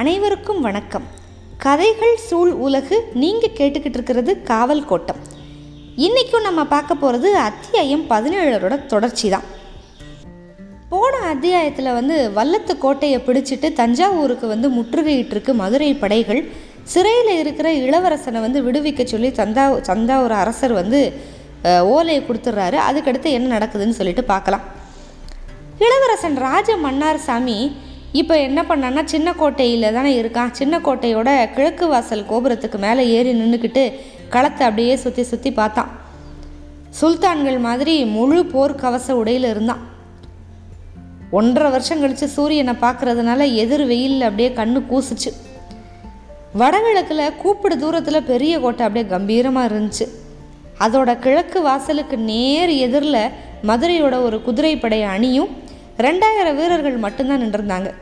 அனைவருக்கும் வணக்கம். கதைகள் சூழ் உலகு நீங்கள் கேட்டுக்கிட்டு இருக்கிறது காவல் கோட்டம். இன்றைக்கும் நம்ம பார்க்க போகிறது அத்தியாயம் பதினேழரோட தொடர்ச்சி தான் போன அத்தியாயத்தில் வந்து வல்லத்து கோட்டையை பிடிச்சிட்டு தஞ்சாவூருக்கு வந்து முற்றுகையிட்டிருக்கு மதுரை படைகள். சிறையில் இருக்கிற இளவரசனை வந்து விடுவிக்க சொல்லி தந்தா தஞ்சாவூர் அரசர் வந்து ஓலையை கொடுத்துட்றாரு அதுக்கடுத்து என்ன நடக்குதுன்னு சொல்லிட்டு பார்க்கலாம். இளவரசன் ராஜ மன்னார் சாமி இப்போ என்ன பண்ணான்னா சின்ன கோட்டையில் தானே இருக்கான். சின்ன கோட்டையோட கிழக்கு வாசல் கோபுரத்துக்கு மேலே ஏறி நின்றுக்கிட்டு களத்தை அப்படியே சுற்றி சுற்றி பார்த்தான். சுல்தான்கள் மாதிரி முழு போர்க்கவச உடையில் இருந்தான். ஒன்றரை வருஷம் கழித்து சூரியனை பார்க்குறதுனால எதிர் வெயிலில் அப்படியே கண்ணு கூசுச்சு. வடகிழக்கில் கூப்பிடு தூரத்தில் பெரிய கோட்டை அப்படியே கம்பீரமாக இருந்துச்சு. அதோட கிழக்கு வாசலுக்கு நேர் எதிரில் மதுரையோட ஒரு குதிரைப்படை அணியும் ரெண்டாயிரம் வீரர்கள் மட்டும்தான் நின்றிருந்தாங்க.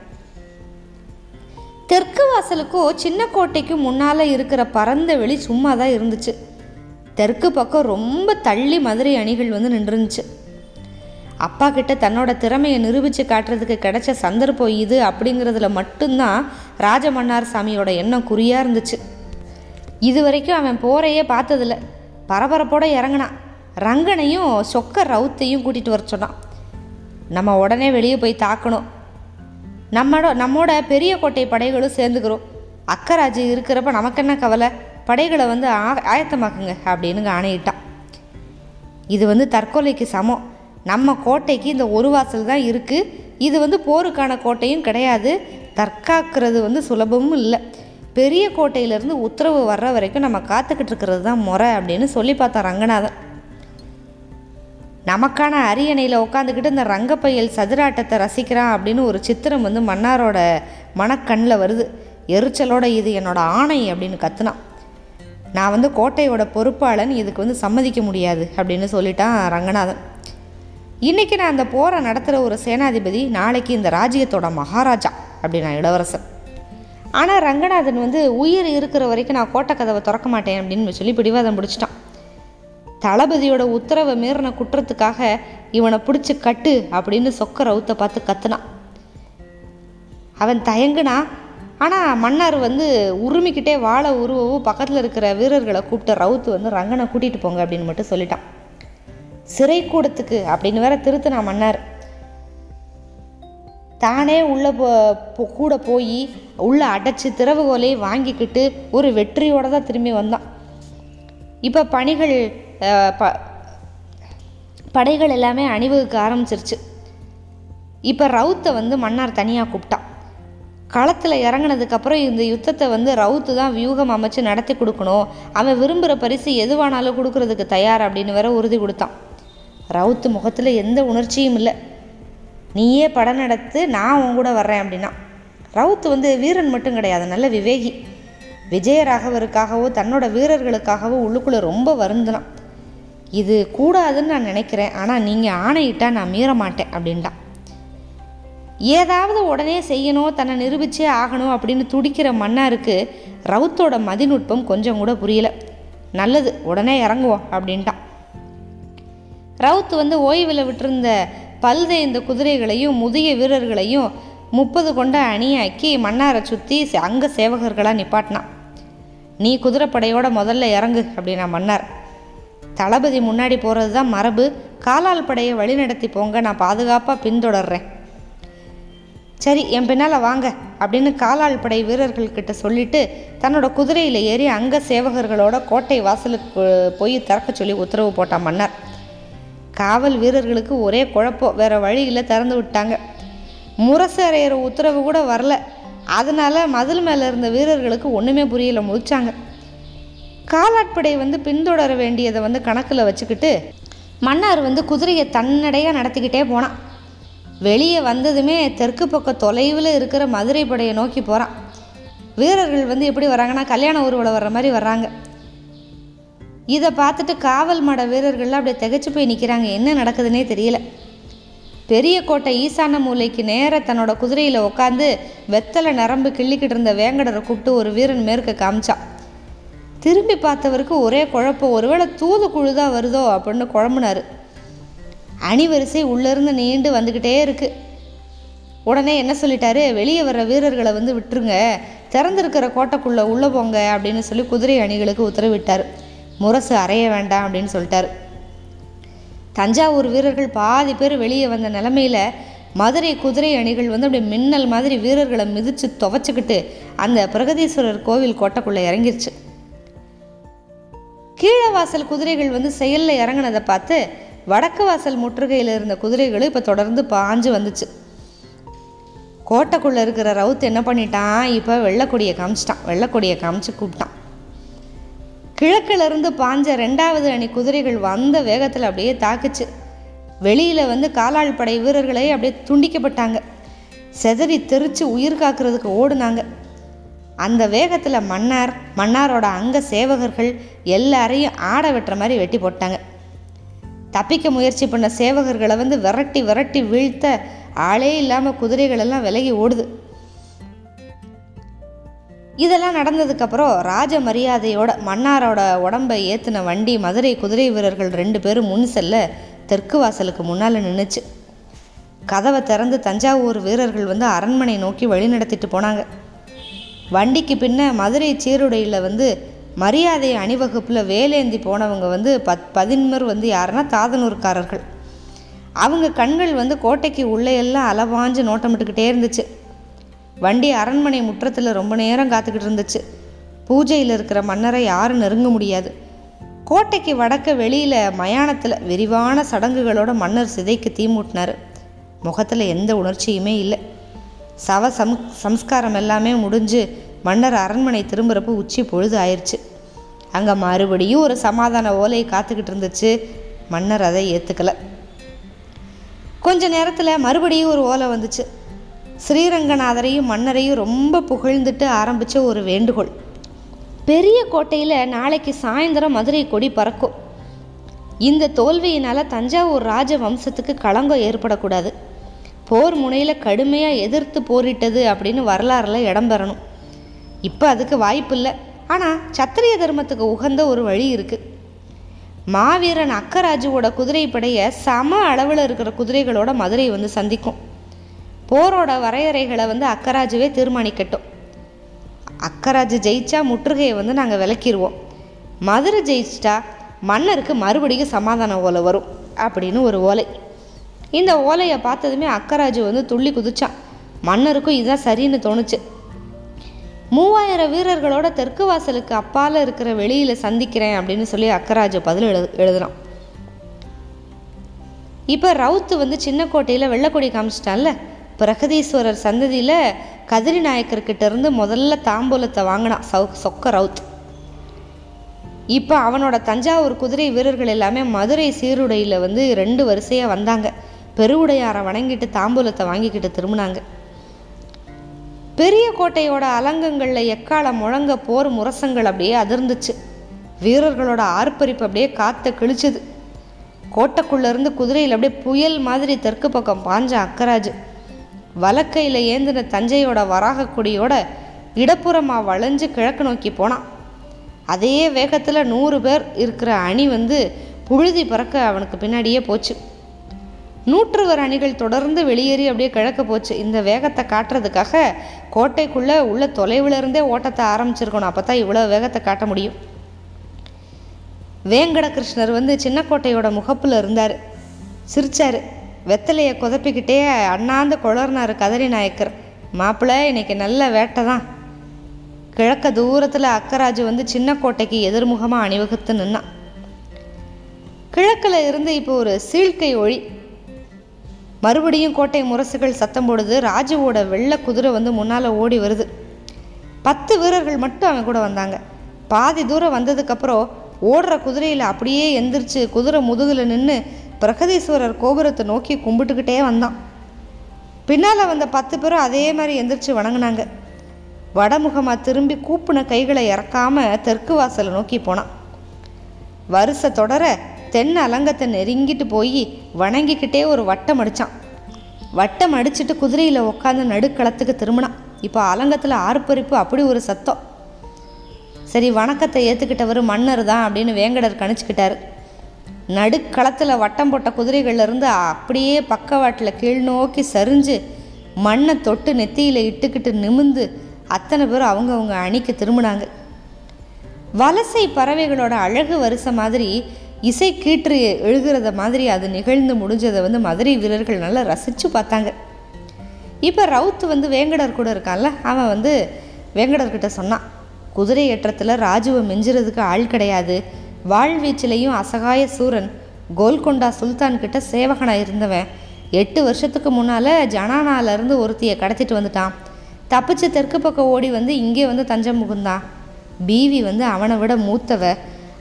தெற்கு வாசலுக்கோ சின்ன கோட்டைக்கும் முன்னால் இருக்கிற பரந்த வெளி சும்மா தான் இருந்துச்சு. தெற்கு பக்கம் ரொம்ப தள்ளி மதுரை அணிகள் வந்து நின்றுருந்துச்சு. அப்பா கிட்ட தன்னோட திறமையை நிரூபித்து காட்டுறதுக்கு கிடைச்ச சந்தர்ப்பம் இது அப்படிங்கிறதுல மட்டும்தான் ராஜமன்னார் சாமியோட எண்ணம் குறியாக இருந்துச்சு. இது வரைக்கும் அவன் போரையே பார்த்ததில்ல. பரபரப்போடு இறங்கினான். ரங்கனையும் சொக்க ரவுத்தையும் கூட்டிகிட்டு வர சொன்னான். நம்ம உடனே வெளியே போய் தாக்கணும். நம்மளோட நம்மோட பெரிய கோட்டை படைகளும் சேர்ந்துக்கிறோம். அக்கராஜ் இருக்கிறப்ப நமக்கு என்ன கவலை? படைகளை வந்து ஆ- ஆயத்தமாக்குங்க அப்படின்னு ஆணையிட்டான். இது வந்து தற்கொலைக்கு சமம். நம்ம கோட்டைக்கு இந்த ஒரு வாசல் தான் இருக்குது இது வந்து போருக்கான கோட்டையும் கிடையாது. தற்காக்கிறது வந்து சுலபமும் இல்லை. பெரிய கோட்டையிலேருந்து உத்தரவு வர்ற வரைக்கும் நம்ம காத்துக்கிட்டு இருக்கிறது தான் முறை அப்படின்னு சொல்லி பார்த்தோம் ரங்கநாதன். நமக்கான அரியணையில் உட்காந்துக்கிட்டு இந்த ரங்கப்பையல் சதுராட்டத்தை ரசிக்கிறான் அப்படின்னு ஒரு சித்திரம் வந்து மன்னாரோட மனக்கண்ணில் வருது. எரிச்சலோட இது என்னோட ஆணை அப்படின்னு கத்துனான். நான் வந்து கோட்டையோட பொறுப்பாளன் இதுக்கு வந்து சம்மதிக்க முடியாது அப்படின்னு சொல்லிட்டான் ரங்கநாதன். இன்றைக்கி நான் அந்த போரை நடத்துகிற ஒரு சேனாதிபதி நாளைக்கு இந்த ராஜ்யத்தோட மகாராஜா அப்படின்னா இளவரசன். ஆனால் ரங்கநாதன் வந்து உயிர் இருக்கிற வரைக்கும் நான் கோட்டை கதவை திறக்க மாட்டேன் அப்படின்னு சொல்லி பிடிவாதம் பிடிச்சிட்டான். தளபதியோட உத்தரவை மீறின குற்றத்துக்காக இவனை பிடிச்சி கட்டு அப்படின்னு சொக்க ரவுத்தை பார்த்து கத்துனான். அவன் தயங்குனா ஆனால் மன்னர் வந்து உருமிக்கிட்டே வாழை உருவவும் பக்கத்தில் இருக்கிற வீரர்களை கூப்பிட்ட ரவுத்து வந்து ரங்கனை கூட்டிகிட்டு போங்க அப்படின்னு மட்டும் சொல்லிட்டான். சிறை கூடத்துக்கு அப்படின்னு வேற திருத்தினான் மன்னர். தானே உள்ளே போ கூட போய் உள்ளே அடைச்சி திறவுகோலை வாங்கிக்கிட்டு ஒரு வெற்றியோட தான் திரும்பி வந்தான். இப்போ பணிகள் ப படைகள் எல்லாமே அணிவகுக்க ஆரம்பிச்சிருச்சு. இப்போ ரவுத்தை வந்து மன்னார் தனியாக கூப்பிட்டான் களத்தில் இறங்குனதுக்கப்புறம் இந்த யுத்தத்தை வந்து ரவுத்து தான் வியூகம் அமைச்சு நடத்தி கொடுக்கணும். அவன் விரும்புகிற பரிசு எதுவானாலும் கொடுக்கறதுக்கு தயார் அப்படின்னு வேற உறுதி கொடுத்தான். ரவுத்து முகத்தில் எந்த உணர்ச்சியும் இல்லை. நீயே படம் நடத்து நான் உன் கூட வர்றேன் அப்படின்னா. ரவுத்து வந்து வீரன் மட்டும் கிடையாது நல்ல விவேகி. விஜயராகவருக்காகவோ தன்னோட வீரர்களுக்காகவோ உள்ளுக்குள்ளே ரொம்ப வருந்தினான். இது கூடாதுன்னு நான் நினைக்கிறேன். ஆனால் நீங்கள் ஆணையிட்டால் நான் மீற மாட்டேன் அப்படின்ட்டான் ஏதாவது உடனே செய்யணும் தன்னை நிரூபிச்சே ஆகணும் அப்படின்னு துடிக்கிற மன்னாருக்கு ரவுத்தோட மதிநுட்பம் கொஞ்சம் கூட புரியல. நல்லது உடனே இறங்குவோம் அப்படின்ட்டான் ரவுத் வந்து ஓய்வில் விட்டிருந்த பல்தேய்ந்த குதிரைகளையும் முதிய வீரர்களையும் முப்பது கொண்ட அணியாக்கி மன்னாரை சுற்றி அங்க சேவகர்களாக நிப்பாட்டினான். நீ குதிரைப்படையோட முதல்ல இறங்கு அப்படின்னா மன்னார். தளபதி முன்னாடி போகிறது தான் மரபு. காலால் படையை வழிநடத்தி போங்க நான் பாதுகாப்பாக பின்தொடர்றேன். சரி என் பின்னால் வாங்க அப்படின்னு காலாள் படை வீரர்கள்கிட்ட சொல்லிட்டு தன்னோட குதிரையில் ஏறி அங்க சேவகர்களோட கோட்டை வாசலுக்கு போய் திறக்க சொல்லி உத்தரவு போட்டான் மன்னர். காவல் வீரர்களுக்கு ஒரே குழப்பம் வேற வழியில் திறந்து விட்டாங்க. முரசு அறையிற உத்தரவு கூட வரல. அதனால மதில் மேலே இருந்த வீரர்களுக்கு ஒன்றுமே புரியல முடிச்சாங்க காலாட்படை வந்து பின்தொடர வேண்டியதை வந்து கணக்கில் வச்சுக்கிட்டு மன்னார் வந்து குதிரையை தன்னடையாக நடத்திக்கிட்டே போனான். வெளியே வந்ததுமே தெற்கு பக்கம் தொலைவில் இருக்கிற மதுரை படையை நோக்கி போகிறான் வீரர்கள் வந்து எப்படி வராங்கன்னா கல்யாண ஊர்வலம் வர்ற மாதிரி வர்றாங்க. இதை பார்த்துட்டு காவல் மட வீரர்கள்லாம் அப்படியே திகைச்சு போய் நிற்கிறாங்க என்ன நடக்குதுன்னே தெரியல. பெரிய கோட்டை ஈசான மூலைக்கு நேராக தன்னோட குதிரையில் உட்காந்து வெத்தலை நரம்பு கிள்ளிக்கிட்டு இருந்த வேங்கடரை கூப்பிட்டு ஒரு வீரன் மேற்க காமிச்சான். திரும்பி பார்த்தவருக்கு ஒரே குழப்பம் ஒருவேளை தூது தான் வருதோ அப்படின்னு குழம்புனாரு. அணிவரிசை உள்ளேருந்து நீண்டு வந்துக்கிட்டே இருக்குது உடனே என்ன சொல்லிட்டாரு? வெளியே வர்ற வீரர்களை வந்து விட்டுருங்க. திறந்திருக்கிற கோட்டைக்குள்ளே உள்ளே போங்க அப்படின்னு சொல்லி குதிரை அணிகளுக்கு உத்தரவிட்டார். முரசு அறைய வேண்டாம் அப்படின்னு சொல்லிட்டார். தஞ்சாவூர் வீரர்கள் பாதி பேர் வெளியே வந்த நிலமையில மதுரை குதிரை அணிகள் வந்து அப்படியே மின்னல் மாதிரி வீரர்களை மிதித்து துவைச்சிக்கிட்டு அந்த பிரகதீஸ்வரர் கோவில் கோட்டைக்குள்ளே இறங்கிருச்சு. கீழே வாசல் குதிரைகள் வந்து செயலில் இறங்கினதை பார்த்து வடக்கு வாசல் முற்றுகையில் இருந்த குதிரைகள் இப்போ தொடர்ந்து பாஞ்சு வந்துச்சு. கோட்டைக்குள்ளே இருக்கிற ரவுத் என்ன பண்ணிட்டான்? இப்போ வெள்ளக்கொடியை காமிச்சிட்டான். வெள்ளக்கொடியை காமிச்சு கூப்பிட்டான். கிழக்கிலிருந்து பாஞ்ச ரெண்டாவது அணி குதிரைகள் வந்த வேகத்தில் அப்படியே தாக்குச்சு. வெளியில் வந்து காலாள் படை வீரர்களே அப்படியே துண்டிக்கப்பட்டாங்க. செதறி தெரித்து உயிர் காக்கிறதுக்கு ஓடுனாங்க. அந்த வேகத்தில் மன்னார் மன்னாரோட அங்க சேவகர்கள் எல்லாரையும் ஆட வெட்டுற மாதிரி வெட்டி போட்டாங்க. தப்பிக்க முயற்சி பண்ண சேவகர்களை வந்து விரட்டி விரட்டி வீழ்த்த ஆளே இல்லாமல் குதிரைகளெல்லாம் விலகி ஓடுது. இதெல்லாம் நடந்ததுக்கப்புறம் ராஜ மரியாதையோட மன்னாரோட உடம்பை ஏற்றின வண்டி மதுரை குதிரை வீரர்கள் ரெண்டு பேரும் முன் செல்ல தெற்கு வாசலுக்கு முன்னால் நின்றுச்சு கதவை திறந்து தஞ்சாவூர் வீரர்கள் வந்து அரண்மனை நோக்கி வழி நடத்திட்டு போனாங்க. வண்டிக்கு பின்ன மதுரை சீருடையில் வந்து மரியாதை அணிவகுப்பில் வேலேந்தி போனவங்க வந்து பத் பதின்மர் வந்து யாருன்னா தாதனூர்காரர்கள். அவங்க கண்கள் வந்து கோட்டைக்கு உள்ளே எல்லாம் அலவாஞ்சு நோட்டமிட்டுக்கிட்டே இருந்துச்சு. வண்டி அரண்மனை முற்றத்தில் ரொம்ப நேரம் காத்துக்கிட்டு இருந்துச்சு. பூஜையில் இருக்கிற மன்னரை யாரும் நெருங்க முடியாது. கோட்டைக்கு வடக்க வெளியில் மயானத்தில் விரிவான சடங்குகளோட மன்னர் சிதைக்கு தீமூட்டினார் முகத்தில் எந்த உணர்ச்சியுமே இல்லை. சவ சம் சம்ஸ்காரம் எல்லாமே முடிஞ்சு மன்னர் அரண்மனை திரும்புகிறப்ப உச்சி பொழுது ஆயிடுச்சு அங்கே மறுபடியும் ஒரு சமாதான ஓலை காத்துக்கிட்டு இருந்துச்சு. மன்னர் அதை ஏற்றுக்கலை கொஞ்ச நேரத்தில் மறுபடியும் ஒரு ஓலை வந்துச்சு. ஸ்ரீரங்கநாதரையும் மன்னரையும் ரொம்ப புகழ்ந்துட்டு ஆரம்பித்த ஒரு வேண்டுகோள். பெரிய கோட்டையில் நாளைக்கு சாயந்தரம் மதுரை கொடி பறக்கும். இந்த தோல்வியினால் தஞ்சாவூர் ராஜ வம்சத்துக்கு களங்கம் ஏற்படக்கூடாது. போர் முனையில் கடுமையாக எதிர்த்து போரிட்டது அப்படின்னு வரலாறில் இடம் பெறணும். இப்போ அதுக்கு வாய்ப்பு இல்லை. ஆனால் சத்திரிய தர்மத்துக்கு உகந்த ஒரு வழி இருக்குது மாவீரன் அக்கராஜுவோட குதிரைப்படையை சம அளவில் இருக்கிற குதிரைகளோட மதுரை வந்து சந்திக்கும். போரோட வரையறைகளை வந்து அக்கராஜுவே தீர்மானிக்கட்டும். அக்கராஜு ஜெயிச்சா முற்றுகையை வந்து நாங்கள் விளக்கிடுவோம் மதுரை ஜெயிச்சிட்டா மன்னருக்கு மறுபடியும் சமாதான ஓலை வரும் அப்படின்னு ஒரு ஓலை. இந்த ஓலையை பார்த்ததுமே அக்கராஜு வந்து துள்ளி குதிச்சான் மன்னருக்கும் இதுதான் சரின்னு தோணுச்சு. மூவாயிரம் வீரர்களோட தெற்கு வாசலுக்கு அப்பால் இருக்கிற வெளியில் சந்திக்கிறேன் அப்படின்னு சொல்லி அக்கராஜு பதில் எழுது எழுதுனான் இப்போ ரவுத்து வந்து சின்ன கோட்டையில் வெள்ளக்கொடி காமிச்சிட்டான்ல. பிரகதீஸ்வரர் சந்ததியில் கதிரி நாயக்கர்கிட்ட இருந்து முதல்ல தாம்பூலத்தை வாங்கினான் சௌ சொக்க ரவுத் இப்போ அவனோட தஞ்சாவூர் குதிரை வீரர்கள் எல்லாமே மதுரை சீருடையில் வந்து ரெண்டு வரிசையாக வந்தாங்க. பெருவுடையாரை வணங்கிட்டு தாம்பூலத்தை வாங்கிக்கிட்டு திரும்பினாங்க. பெரிய கோட்டையோட அலங்கங்களில் எக்கால முழங்க போர் முரசங்கள் அப்படியே அதிர்ந்துச்சு. வீரர்களோட ஆர்ப்பரிப்பு அப்படியே காற்றை கிழிச்சுது. கோட்டைக்குள்ளேருந்து குதிரையில் அப்படியே புயல் மாதிரி தெற்கு பக்கம் பாஞ்ச அக்கராஜ். வலக்கையில் ஏந்தின தஞ்சையோட வராக கொடியோட இடப்புறமாக வளைஞ்சு கிழக்கு நோக்கி போனான். அதே வேகத்தில் நூறு பேர் இருக்கிற அணி வந்து புழுதி பறக்க அவனுக்கு பின்னாடியே போச்சு. நூற்றுவர் அணிகள் தொடர்ந்து வெளியேறி அப்படியே கிழக்க போச்சு. இந்த வேகத்தை காட்டுறதுக்காக கோட்டைக்குள்ளே உள்ள தொலைவில் இருந்தே ஓட்டத்தை ஆரம்பிச்சிருக்கணும். அப்போ தான் இவ்வளோ வேகத்தை காட்ட முடியும். வேங்கட கிருஷ்ணர் வந்து சின்னக்கோட்டையோட முகப்பில் இருந்தார். சிரிச்சார். வெத்தலையை குதப்பிக்கிட்டே அண்ணாந்து குளர்னார் கதறி நாயக்கர். மாப்பிள்ளை இன்னைக்கு நல்ல வேட்டை தான். கிழக்க தூரத்தில் அக்கராஜு வந்து சின்ன கோட்டைக்கு எதிர்முகமாக அணிவகுத்து நின்னான். கிழக்கில் இருந்து இப்போ ஒரு சீழ்க்கை ஒளி. மறுபடியும் கோட்டை முரசுகள் சத்தம் போடுது. ராஜுவோட வெள்ளை குதிரை வந்து முன்னால் ஓடி வருது. பத்து வீரர்கள் மட்டும் அவன் கூட வந்தாங்க. பாதி தூரம் வந்ததுக்கப்புறம் ஓடுற குதிரையில் அப்படியே எந்திரிச்சு குதிரை முதுகில் நின்று பிரகதீஸ்வரர் கோபுரத்தை நோக்கி கும்பிட்டுக்கிட்டே வந்தான். பின்னால் வந்த பத்து பேரும் அதே மாதிரி எந்திரிச்சு வணங்கினாங்க. வடமுகமாக திரும்பி கூப்பின கைகளை இறக்காம தெற்கு வாசலை நோக்கி போனான். வருஷ தொடர தென் அலங்கத்தை நெருங்கிட்டு போய் வணங்கிக்கிட்டே ஒரு வட்டம் அடித்தான் வட்டம் அடிச்சிட்டு குதிரையில் உட்காந்து நடுக்களத்துக்கு திரும்பினான். இப்போ அலங்கத்தில் ஆர்ப்பரிப்பு அப்படி ஒரு சத்தம். சரி வணக்கத்தை ஏற்றுக்கிட்டவர் மன்னர் தான் அப்படின்னு வேங்கடர் கணிச்சுக்கிட்டாரு. நடுக்களத்தில் வட்டம் போட்ட குதிரைகள்லேருந்து அப்படியே பக்கவாட்டில் கீழ் நோக்கி சரிஞ்சு மண்ணை தொட்டு நெத்தியில் இட்டுக்கிட்டு நிமிந்து அத்தனை பேரும் அவங்கவுங்க அணிக்கு திரும்பினாங்க. வலசை பறவைகளோட அழகு வரிசை மாதிரி இசை கீற்று எழுகிறத மாதிரி அது நிகழ்ந்து முடிஞ்சதை வந்து மதுரை வீரர்கள் நல்லா ரசித்து பார்த்தாங்க. இப்போ ரவுத் வந்து வேங்கடர் கூட இருக்கான்ல அவன் வந்து வேங்கடர்கிட்ட சொன்னான் குதிரை ஏற்றத்தில் ராஜுவை மிஞ்சுறதுக்கு ஆள் கிடையாது. வாழ்வீச்சிலையும் அசகாய சூரன் கோல்கொண்டா சுல்தான் கிட்ட சேவகனாக இருந்தவன். எட்டு வருஷத்துக்கு முன்னால் ஜனானாலேருந்து ஒருத்தியை கடத்திட்டு வந்துட்டான். தப்பிச்சு தெற்கு பக்கம் ஓடி வந்து இங்கே வந்து தஞ்சம் புகுந்தான் பீவி வந்து அவனை விட மூத்தவ.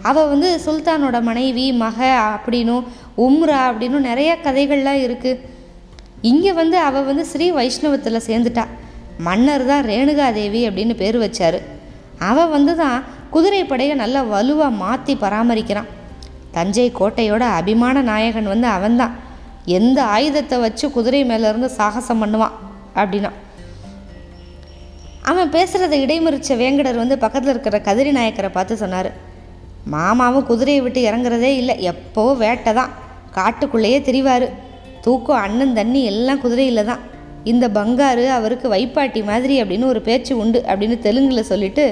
அவள் வந்து சுல்தானோட மனைவி மக அப்படின்னும் உம்ரா அப்படின்னும் நிறைய கதைகள்லாம் இருக்குது இங்கே வந்து அவள் வந்து ஸ்ரீ வைஷ்ணவத்தில் சேர்ந்துட்டா. மன்னர் தான் ரேணுகாதேவி அப்படின்னு பேர் வச்சார். அவள் வந்து தான் குதிரைப்படையை நல்லா வலுவாக மாற்றி பராமரிக்கிறான். தஞ்சை கோட்டையோட அபிமான நாயகன் வந்து அவன்தான். எந்த ஆயுதத்தை வச்சு குதிரை மேலேருந்து சாகசம் பண்ணுவான் அப்படின்னா. அவன் பேசுகிறத இடைமறிச்ச வேங்கடர் வந்து பக்கத்தில் இருக்கிற கதிரி நாயக்கரை பார்த்து சொன்னார். மாமாவும் குதிரையை விட்டு இறங்குறதே இல்லை. எப்போ வேட்டை தான் காட்டுக்குள்ளேயே திரிவார். தூக்கம் அண்ணன் தண்ணி எல்லாம் குதிரையில் தான். இந்த பங்காரு அவருக்கு வைப்பாட்டி மாதிரி அப்படின்னு ஒரு பேச்சு உண்டு அப்படின்னு தெலுங்கில் சொல்லிட்டு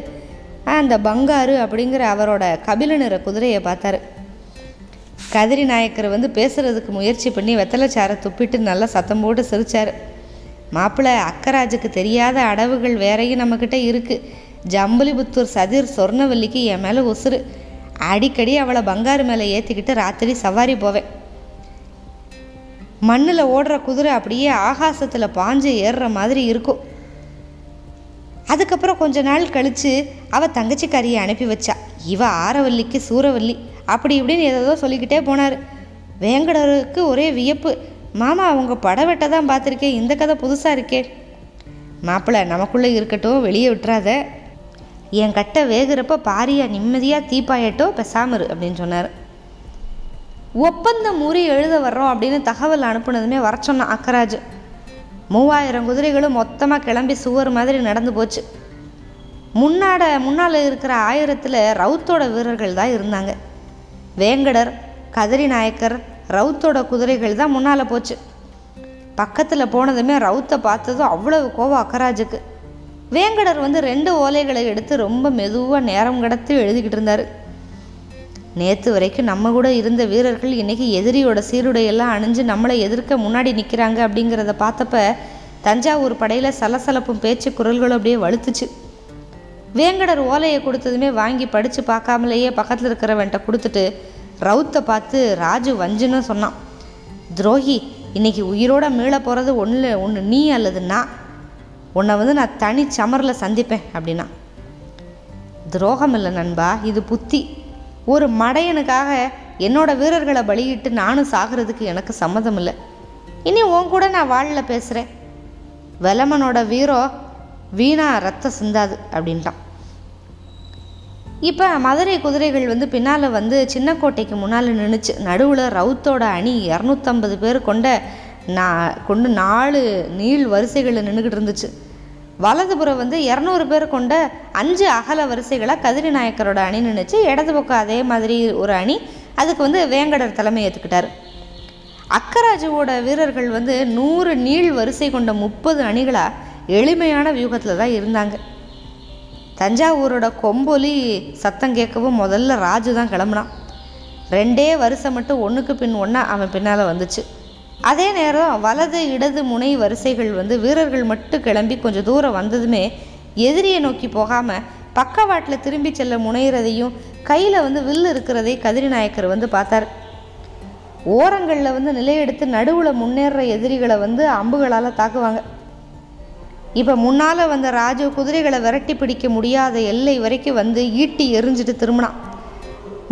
அந்த பங்காரு அப்படிங்கிற அவரோட கபில நிற குதிரையை பார்த்தாரு. கதிரி நாயக்கர் வந்து பேசுகிறதுக்கு முயற்சி பண்ணி வெத்தலைச்சாரை துப்பிட்டு நல்லா சத்தம் போட்டு சிரிச்சார். மாப்பிள்ளை அக்கராஜுக்கு தெரியாத அடவுகள் வேறையும் நம்மக்கிட்ட இருக்குது ஜம்புலிபுத்தூர் சதிர் சொர்ணவல்லிக்கு என் மேலே உசுறு. அடிக்கடி அவளை பங்காரு மேலே ஏற்றிக்கிட்டு ராத்திரி சவாரி போவேன். மண்ணில் ஓடுற குதிரை அப்படியே ஆகாசத்தில் பாஞ்சு ஏறுற மாதிரி இருக்கும். அதுக்கப்புறம் கொஞ்ச நாள் கழித்து அவள் தங்கச்சிக்காரியை அனுப்பி வச்சா. இவ ஆரவல்லிக்கு சூரவல்லி. அப்படி இப்படின்னு ஏதோ சொல்லிக்கிட்டே போனார். வேங்கடருக்கு ஒரே வியப்பு. மாமா அவங்க படவெட்ட தான் பார்த்துருக்கேன். இந்த கதை புதுசாக இருக்கே. மாப்பிள்ளை நமக்குள்ளே இருக்கட்டும் வெளியே விட்டுறாத. என் கட்டை வேகிறப்ப பாரியா நிம்மதியாக தீப்பாயட்டோ பெசாமரு அப்படின்னு சொன்னார். ஒப்பந்தம் முறி எழுத வர்றோம் அப்படின்னு தகவல் அனுப்புனதுமே வர சொன்னான் அக்கராஜ். மூவாயிரம் குதிரைகளும் மொத்தமாக கிளம்பி சுவர் மாதிரி நடந்து போச்சு. முன்னாட முன்னால் இருக்கிற ஆயிரத்தில் ரவுத்தோட வீரர்கள் தான் இருந்தாங்க. வேங்கடர் கதிரி நாயக்கர் ரவுத்தோட குதிரைகள் தான் முன்னால் போச்சு. பக்கத்தில் போனதுமே ரவுத்தை பார்த்ததும் அவ்வளவு கோவம் அக்கராஜுக்கு. வேங்கடர் வந்து ரெண்டு ஓலைகளை எடுத்து ரொம்ப மெதுவாக நேரம் கடத்தி எழுதிக்கிட்டு இருந்தார். நேற்று வரைக்கும் நம்ம கூட இருந்த வீரர்கள் இன்றைக்கி எதிரியோட சீருடையெல்லாம் அணிஞ்சு நம்மளை எதிர்க்க முன்னாடி நிற்கிறாங்க அப்படிங்கிறத பார்த்தப்ப தஞ்சாவூர் படையில் சலசலப்பும் பேச்சு குரல்களும் அப்படியே வலுத்துச்சு. வேங்கடர் ஓலையை கொடுத்ததுமே வாங்கி படித்து பார்க்காமலேயே பக்கத்தில் இருக்கிறவன்ட்ட கொடுத்துட்டு ரவுத்தை பார்த்து ராஜு வஞ்சுன்னு சொன்னான். துரோகி இன்னைக்கு உயிரோட மீள போகிறது ஒன்று ஒன்று நீ அல்லது நான்? உன்னை வந்து நான் தனி சமரில் சந்திப்பேன் அப்படின்னா. துரோகம் இல்லை நண்பா இது புத்தி. ஒரு மடையனுக்காக என்னோட வீரர்களை பலியிட்டு நானும் சாகிறதுக்கு எனக்கு சம்மதம் இல்லை இனி உன் கூட நான் வாழல பேசுகிறேன் வெலமனோட வீரோ வீணா ரத்தம் சிந்தாது அப்படின்ட்டான். இப்போ மதுரை குதிரைகள் வந்து பின்னால் வந்து சின்னக்கோட்டைக்கு முன்னால் நின்றுச்சு நடுவில் ரவுத்தோட அணி இரநூத்தம்பது பேர் கொண்ட நான் கொண்டு நாலு நீள் வரிசைகளில் நின்றுக்கிட்டு இருந்துச்சு. வலதுபுறம் வந்து இரநூறு பேர் கொண்ட அஞ்சு அகல வரிசைகளாக கதிரி நாயக்கரோட அணி நின்றுச்சு இடது பக்கம் அதே மாதிரி ஒரு அணி. அதுக்கு வந்து வேங்கடர் தலைமை ஏற்றுக்கிட்டார் அக்கராஜுவோட வீரர்கள் வந்து நூறு நீள் வரிசை கொண்ட முப்பது அணிகளாக எளிமையான வியூகத்தில் தான் இருந்தாங்க. தஞ்சாவூரோட கொம்பொலி சத்தம் கேட்கவும் முதல்ல ராஜு தான் கிளம்புனான். ரெண்டே வருஷம் மட்டும் ஒன்றுக்கு பின் ஒன்றா அவன் பின்னால் வந்துச்சு. அதே நேரம் வலது இடது முனை வரிசைகள் வந்து வீரர்கள் மட்டும் கிளம்பி கொஞ்சம் தூரம் வந்ததுமே எதிரியை நோக்கி போகாமல் பக்கவாட்டில் திரும்பி செல்ல முனைகிறதையும் கையில் வந்து வில்லு இருக்கிறதை கதிரிநாயக்கர் வந்து பார்த்தார். ஓரங்களில் வந்து நிலையெடுத்து நடுவில் முன்னேற எதிரிகளை வந்து அம்புகளால் தாக்குவாங்க. இப்போ முன்னால் வந்த ராஜு குதிரைகளை விரட்டி பிடிக்க முடியாத எல்லை வரைக்கும் வந்து ஈட்டி எரிஞ்சிட்டு திரும்பினான்.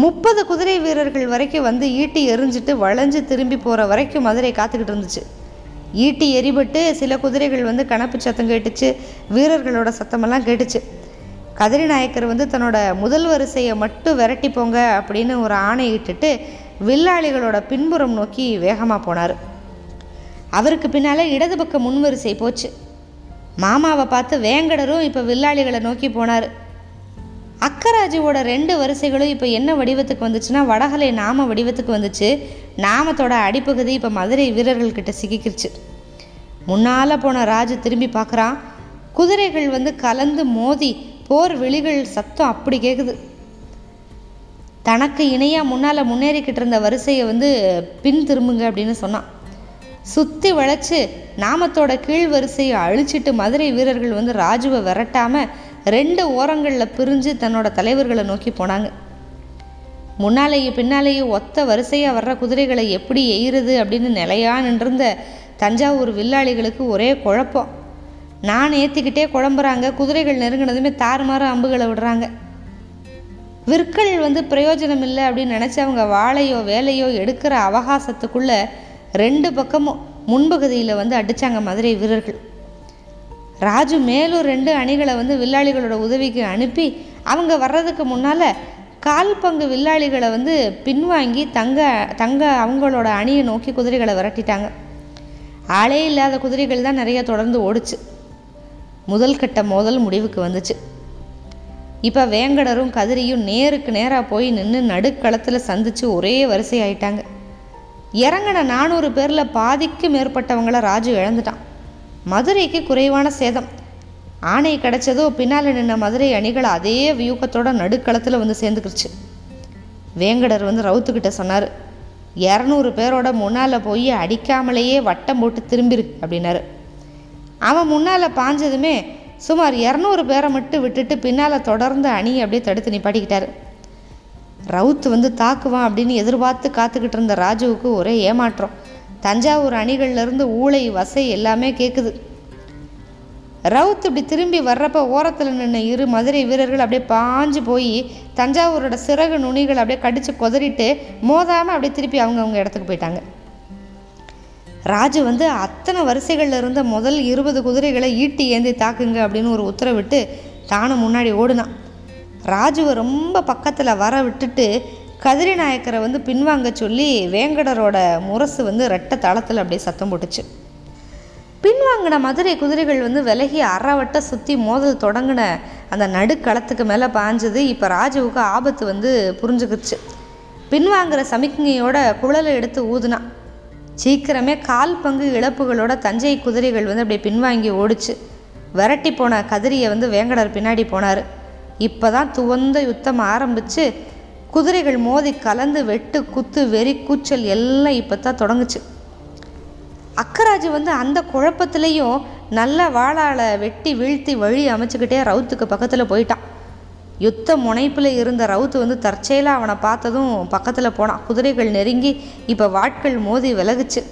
முப்பது குதிரை வீரர்கள் வரைக்கும் வந்து ஈட்டி எரிஞ்சிட்டு வளைஞ்சு திரும்பி போகிற வரைக்கும் மதுரை காத்துக்கிட்டு இருந்துச்சு. ஈட்டி எரிபட்டு சில குதிரைகள் வந்து கணப்பு சத்தம் கேட்டுச்சு வீரர்களோட சத்தமெல்லாம் கேட்டுச்சு. கதிரி நாயக்கர் வந்து தன்னோட முதல் வரிசையை மட்டும் விரட்டி போங்க அப்படின்னு ஒரு ஆணை இட்டுட்டு வில்லாளிகளோட பின்புறம் நோக்கி வேகமாக போனார். அவருக்கு பின்னால் இடது பக்கம் முன்வரிசை போச்சு. மாமாவை பார்த்து வேங்கடரும் இப்போ வில்லாளிகளை நோக்கி போனார். அக்கராஜுவோட ரெண்டு வரிசைகளும் இப்போ என்ன வடிவத்துக்கு வந்துச்சுன்னா வடகலை நாம வடிவத்துக்கு வந்துச்சு. நாமத்தோட அடிப்பகுதி இப்போ மதுரை வீரர்கள்கிட்ட சிக்கிக்கிருச்சு. முன்னால் போன ராஜு திரும்பி பார்க்குறான் குதிரைகள் வந்து கலந்து மோதி போர் விழிகள் சத்தம் அப்படி கேட்குது தனக்கு இணையாக முன்னால் முன்னேறிக்கிட்டு இருந்த வரிசையை வந்து பின் திரும்புங்க அப்படின்னு சொன்னான். சுற்றி வளைச்சு நாமத்தோட கீழ் வரிசையை அழிச்சிட்டு மதுரை வீரர்கள் வந்து ராஜுவை விரட்டாமல் ரெண்டு ஓரங்களில் பிரிஞ்சு தன்னோட தலைவர்களை நோக்கி போனாங்க. முன்னாலேயும் பின்னாலேயும் ஒத்த வரிசையாக வர்ற குதிரைகளை எப்படி எய்கிறது அப்படின்னு நிலையா நின்றிருந்த தஞ்சாவூர் வில்லாளிகளுக்கு ஒரே குழப்பம். நான் ஏற்றிக்கிட்டே குழம்புறாங்க குதிரைகள் நெருங்கினதுமே தாறுமாற அம்புகளை விடுறாங்க. விற்கள் வந்து பிரயோஜனம் இல்லை அப்படின்னு நினச்சி அவங்க வாழையோ வேலையோ எடுக்கிற அவகாசத்துக்குள்ளே ரெண்டு பக்கமும் முன்பகுதியில் வந்து அடித்தாங்க மதுரை வீரர்கள். ராஜு மேலும் ரெண்டு அணிகளை வந்து வில்லாளிகளோட உதவிக்கு அனுப்பி அவங்க வர்றதுக்கு முன்னால் கால் பங்கு வில்லாளிகளை வந்து பின்வாங்கி தங்க தங்க அவங்களோட அணியை நோக்கி குதிரைகளை விரட்டிட்டாங்க. ஆளே இல்லாத குதிரைகள் தான் நிறைய தொடர்ந்து ஓடுச்சு. முதல் கட்ட மோதல் முடிவுக்கு வந்துச்சு. இப்போ வேங்கடரும் கதிரியும் நேருக்கு நேராக போய் நின்று நடுக்களத்தில் சந்தித்து ஒரே வரிசை ஆயிட்டாங்க இறங்கின நானூறு பேரில் பாதிக்கு மேற்பட்டவங்கள ராஜு இழந்துட்டான். மதுரைக்கு குறைவான சேதம். ஆணை கிடைச்சதோ பின்னால் நின்ன மதுரை அணிகள் அதே வியூகத்தோட நடுக்களத்தில் வந்து சேர்ந்துக்கிடுச்சு வேங்கடர் வந்து ரவுத்துக்கிட்ட சொன்னார் இரநூறு பேரோட முன்னால் போய் அடிக்காமலேயே வட்டம் போட்டு திரும்பிரு அப்படின்னாரு. அவன் முன்னால் பாஞ்சதுமே சுமார் இரநூறு பேரை மட்டும் விட்டுட்டு பின்னால் தொடர்ந்து அணியை அப்படியே தடுத்து நிப்பாட்டிக்கிட்டாரு. ரவுத்து வந்து தாக்குவான் அப்படின்னு எதிர்பார்த்து காத்துக்கிட்டு இருந்த ராஜுவுக்கு ஒரே ஏமாற்றம். தஞ்சாவூர் அணிகள்லேருந்து ஊளை வசை எல்லாமே கேட்குது ரவுத் இப்படி திரும்பி வர்றப்ப ஓரத்தில் நின்று இரு மதுரை வீரர்கள் அப்படியே பாஞ்சு போய் தஞ்சாவூரோட சிறகு நுனிகள் அப்படியே கடித்து கொதறிட்டு மோதாமல் அப்படியே திருப்பி அவங்கவுங்க இடத்துக்கு போயிட்டாங்க. ராஜு வந்து அத்தனை வரிசைகளில் இருந்த முதல் இருபது குதிரைகளை ஈட்டி ஏந்தி தாக்குங்க அப்படின்னு ஒரு உத்தரவிட்டு தானும் முன்னாடி ஓடுனான். ராஜுவை ரொம்ப பக்கத்தில் வர விட்டுட்டு கதிரி நாயக்கரை வந்து பின்வாங்க சொல்லி வேங்கடரோட முரசு வந்து ரெட்ட தளத்தில் அப்படியே சத்தம் போட்டுச்சு. பின்வாங்கின மதுரை குதிரைகள் வந்து விலகி அறவட்ட சுற்றி மோதல் தொடங்கின அந்த நடுக்களத்துக்கு மேலே பாஞ்சது. இப்போ ராஜுவுக்கு ஆபத்து வந்து புரிஞ்சுக்கிச்சு. பின்வாங்கிற சமிக்ஞையோட குழலை எடுத்து ஊதுனான் சீக்கிரமே கால் பங்கு இழப்புகளோட தஞ்சை குதிரைகள் வந்து அப்படியே பின்வாங்கி ஓடிச்சு. விரட்டி போன கதிரியை வந்து வேங்கடர் பின்னாடி போனார். இப்போ தான் துவந்த யுத்தம் ஆரம்பித்து குதிரைகள் மோதி கலந்து வெட்டு குத்து வெறி கூச்சல் எல்லாம் இப்போ தான் தொடங்குச்சு. அக்கராஜ் வந்து அந்த குழப்பத்துலேயும் நல்ல வாளால் வெட்டி வீழ்த்தி வழி அமைச்சுக்கிட்டே ரவுத்துக்கு பக்கத்தில் போயிட்டான். யுத்த முனைப்பில் இருந்த ரவுத்து வந்து தற்செயலாக அவனை பார்த்ததும் பக்கத்தில் போனான். குதிரைகள் நெருங்கி இப்போ வாட்கள் மோதி விலகுச்சு.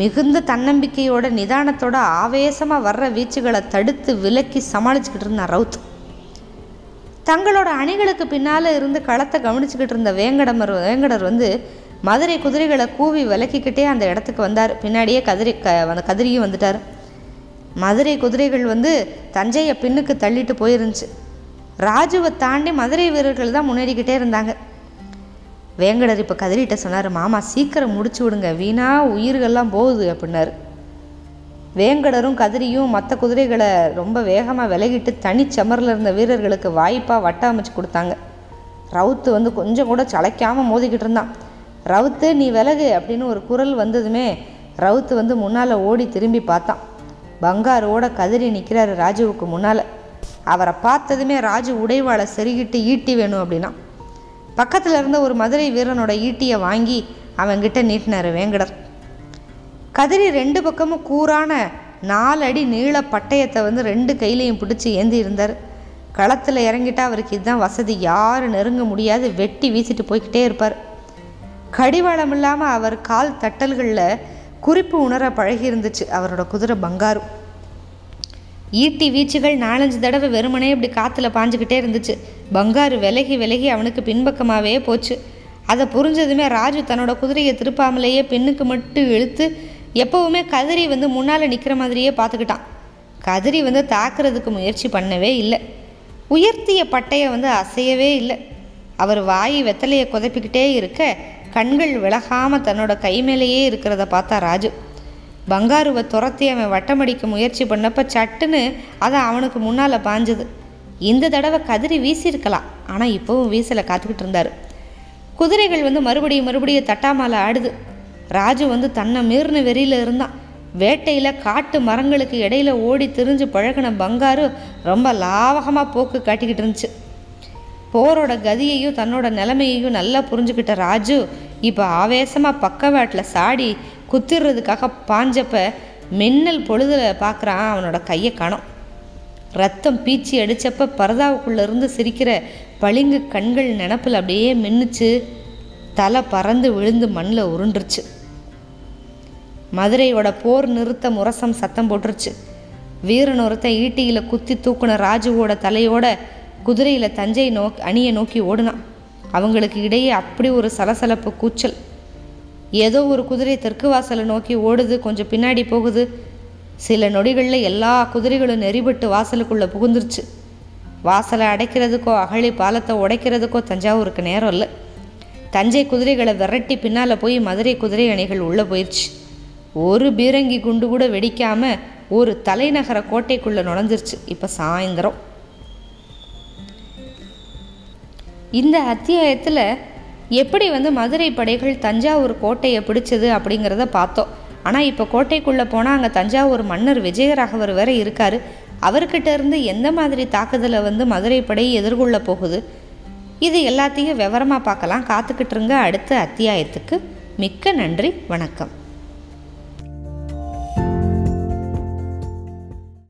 மிகுந்த தன்னம்பிக்கையோட நிதானத்தோட ஆவேசமாக வர்ற வீச்சுகளை தடுத்து விலக்கி சமாளிச்சுக்கிட்டு இருந்தான் ரவுத் தங்களோட அணிகளுக்கு பின்னால் இருந்து களத்தை கவனிச்சுக்கிட்டு இருந்த வேங்கடமர் வேங்கடர் வந்து மதுரை குதிரைகளை கூவி விலக்கிக்கிட்டே அந்த இடத்துக்கு வந்தார். பின்னாடியே கதிரி க அந்த கதிரியும் வந்துட்டார். மதுரை குதிரைகள் வந்து தஞ்சையை பின்னுக்கு தள்ளிட்டு போயிருந்துச்சு. ராஜுவை தாண்டி மதுரை வீரர்கள் தான் முன்னேறிக்கிட்டே இருந்தாங்க. வேங்கடர் இப்போ கதிரிட்ட சொன்னார் மாமா சீக்கிரம் முடிச்சு விடுங்க. வீணாக உயிர்கள்லாம் போகுது அப்படின்னாரு. வேங்கடரும் கதிரியும் மற்ற குதிரைகளை ரொம்ப வேகமாக விலகிட்டு தனிச்சமரில் இருந்த வீரர்களுக்கு வாய்ப்பாக வட்ட அமைச்சு கொடுத்தாங்க. ரவுத்து வந்து கொஞ்சம் கூட சளைக்காமல் மோதிக்கிட்டு இருந்தான். ரவுத்து நீ விலகு அப்படின்னு ஒரு குரல் வந்ததுமே ரவுத்து வந்து முன்னால் ஓடி திரும்பி பார்த்தான். பங்காரோட கதிரி நிற்கிறாரு ராஜுவுக்கு முன்னால். அவரை பார்த்ததுமே ராஜு உடைவாளை செருகிட்டு ஈட்டி வேணும் அப்படின்னா. பக்கத்தில் இருந்த ஒரு மதுரை வீரனோட ஈட்டியை வாங்கி அவங்கிட்ட நீட்டினார் வேங்கடர். கதிரி ரெண்டு பக்கமும் கூரான நாலடி நீள பட்டயத்தை வந்து ரெண்டு கையிலையும் பிடிச்சி ஏந்தி இருந்தார். களத்தில் இறங்கிட்டா அவருக்கு இதுதான் வசதி. யாரும் நெருங்க முடியாது. வெட்டி வீசிட்டு போய்கிட்டே இருப்பார். கடிவாளம் இல்லாமல் அவர் கால் தட்டல்களில் குறிப்பு உணர பழகி இருந்துச்சு அவரோட குதிரை பங்காரு. ஈட்டி வீச்சுகள் நாலஞ்சு தடவை வெறுமனே இப்படி காற்றுல பாஞ்சுக்கிட்டே இருந்துச்சு. பங்காரு விலகி விலகி அவனுக்கு பின்பக்கமாகவே போச்சு. அதை புரிஞ்சதுமே ராஜு தன்னோட குதிரையை திருப்பாமலேயே பின்னுக்கு மட்டும் இழுத்து எப்போவுமே கதிரி வந்து முன்னால் நிற்கிற மாதிரியே பார்த்துக்கிட்டான். கதிரி வந்து தாக்குறதுக்கு முயற்சி பண்ணவே இல்லை. உயர்த்திய பட்டையை வந்து அசையவே இல்லை. அவர் வாய் வெத்தலையை குதப்பிக்கிட்டே இருக்க கண்கள் விலகாமல் தன்னோட கை மேலேயே இருக்கிறத பார்த்தா ராஜு. பங்காருவை துரத்தி அவன் வட்டமடிக்க முயற்சி பண்ணப்ப சட்டுன்னு அதை அவனுக்கு முன்னால் பாஞ்சது. இந்த தடவை கதிரி வீசியிருக்கலாம். ஆனால் இப்போவும் வீசலை காத்துக்கிட்டு இருந்தார். குதிரைகள் வந்து மறுபடியும் மறுபடியும் தட்டாமலை ஆடுது. ராஜு வந்து தன்னை மீறின வெறியில் இருந்தான். வேட்டையில் காட்டு மரங்களுக்கு இடையில ஓடி திரிஞ்சு பழகின பங்காரு ரொம்ப லாவகமாக போக்கு காட்டிக்கிட்டு இருந்துச்சு. போரோட கதியையும் தன்னோட நிலைமையையும் நல்லா புரிஞ்சுக்கிட்ட ராஜு இப்போ ஆவேசமாக பக்கவாட்டில் சாடி குத்திடுறதுக்காக பாஞ்சப்ப மின்னல் பொழுதில் பார்க்குறான் அவனோட கையை காணும். ரத்தம் பீச்சி அடித்தப்ப பரதாவுக்குள்ளேருந்து சிரிக்கிற பளிங்கு கண்கள் நினப்பில் அப்படியே மின்னுச்சு. தலை பறந்து விழுந்து மண்ணில் உருண்டுருச்சு. மதுரையோட போர் நிறுத்த முரசம் சத்தம் போட்டுருச்சு. வீரன் ஒருத்த ஈட்டியில் குத்தி தூக்குன ராஜுவோட தலையோட குதிரையில் தஞ்சை நோக்கி அணியை நோக்கி ஓடுனான். அவங்களுக்கு இடையே அப்படி ஒரு சலசலப்பு கூச்சல். ஏதோ ஒரு குதிரை தெற்கு வாசலை நோக்கி ஓடுது கொஞ்சம் பின்னாடி போகுது. சில நொடிகளில் எல்லா குதிரைகளும் நெறிபட்டு வாசலுக்குள்ளே புகுந்துருச்சு. வாசலை அடைக்கிறதுக்கோ அகழி பாலத்தை உடைக்கிறதுக்கோ தஞ்சாவூருக்கு நேரம் இல்லை. தஞ்சை குதிரைகளை விரட்டி பின்னால் போய் மதுரை குதிரை அணிகள் உள்ளே போயிடுச்சு ஒரு பீரங்கி குண்டு கூட வெடிக்காமல் ஒரு தலைநகர கோட்டைக்குள்ளே நுழைஞ்சிருச்சு. இப்போ சாயந்தரம். இந்த அத்தியாயத்தில் எப்படி வந்து மதுரை படைகள் தஞ்சாவூர் கோட்டையை பிடிச்சது அப்படிங்கிறத பார்த்தோம். ஆனால் இப்போ கோட்டைக்குள்ளே போனால் அங்கே தஞ்சாவூர் மன்னர் விஜயராகவர் வேற இருக்கார். அவர்கிட்ட இருந்து எந்த மாதிரி தாக்குதலை வந்து மதுரை படை எதிர்கொள்ள போகுது? இது எல்லாத்தையும் விவரமாக பார்க்கலாம். காத்துக்கிட்டுருங்க அடுத்த அத்தியாயத்துக்கு மிக்க நன்றி. வணக்கம்.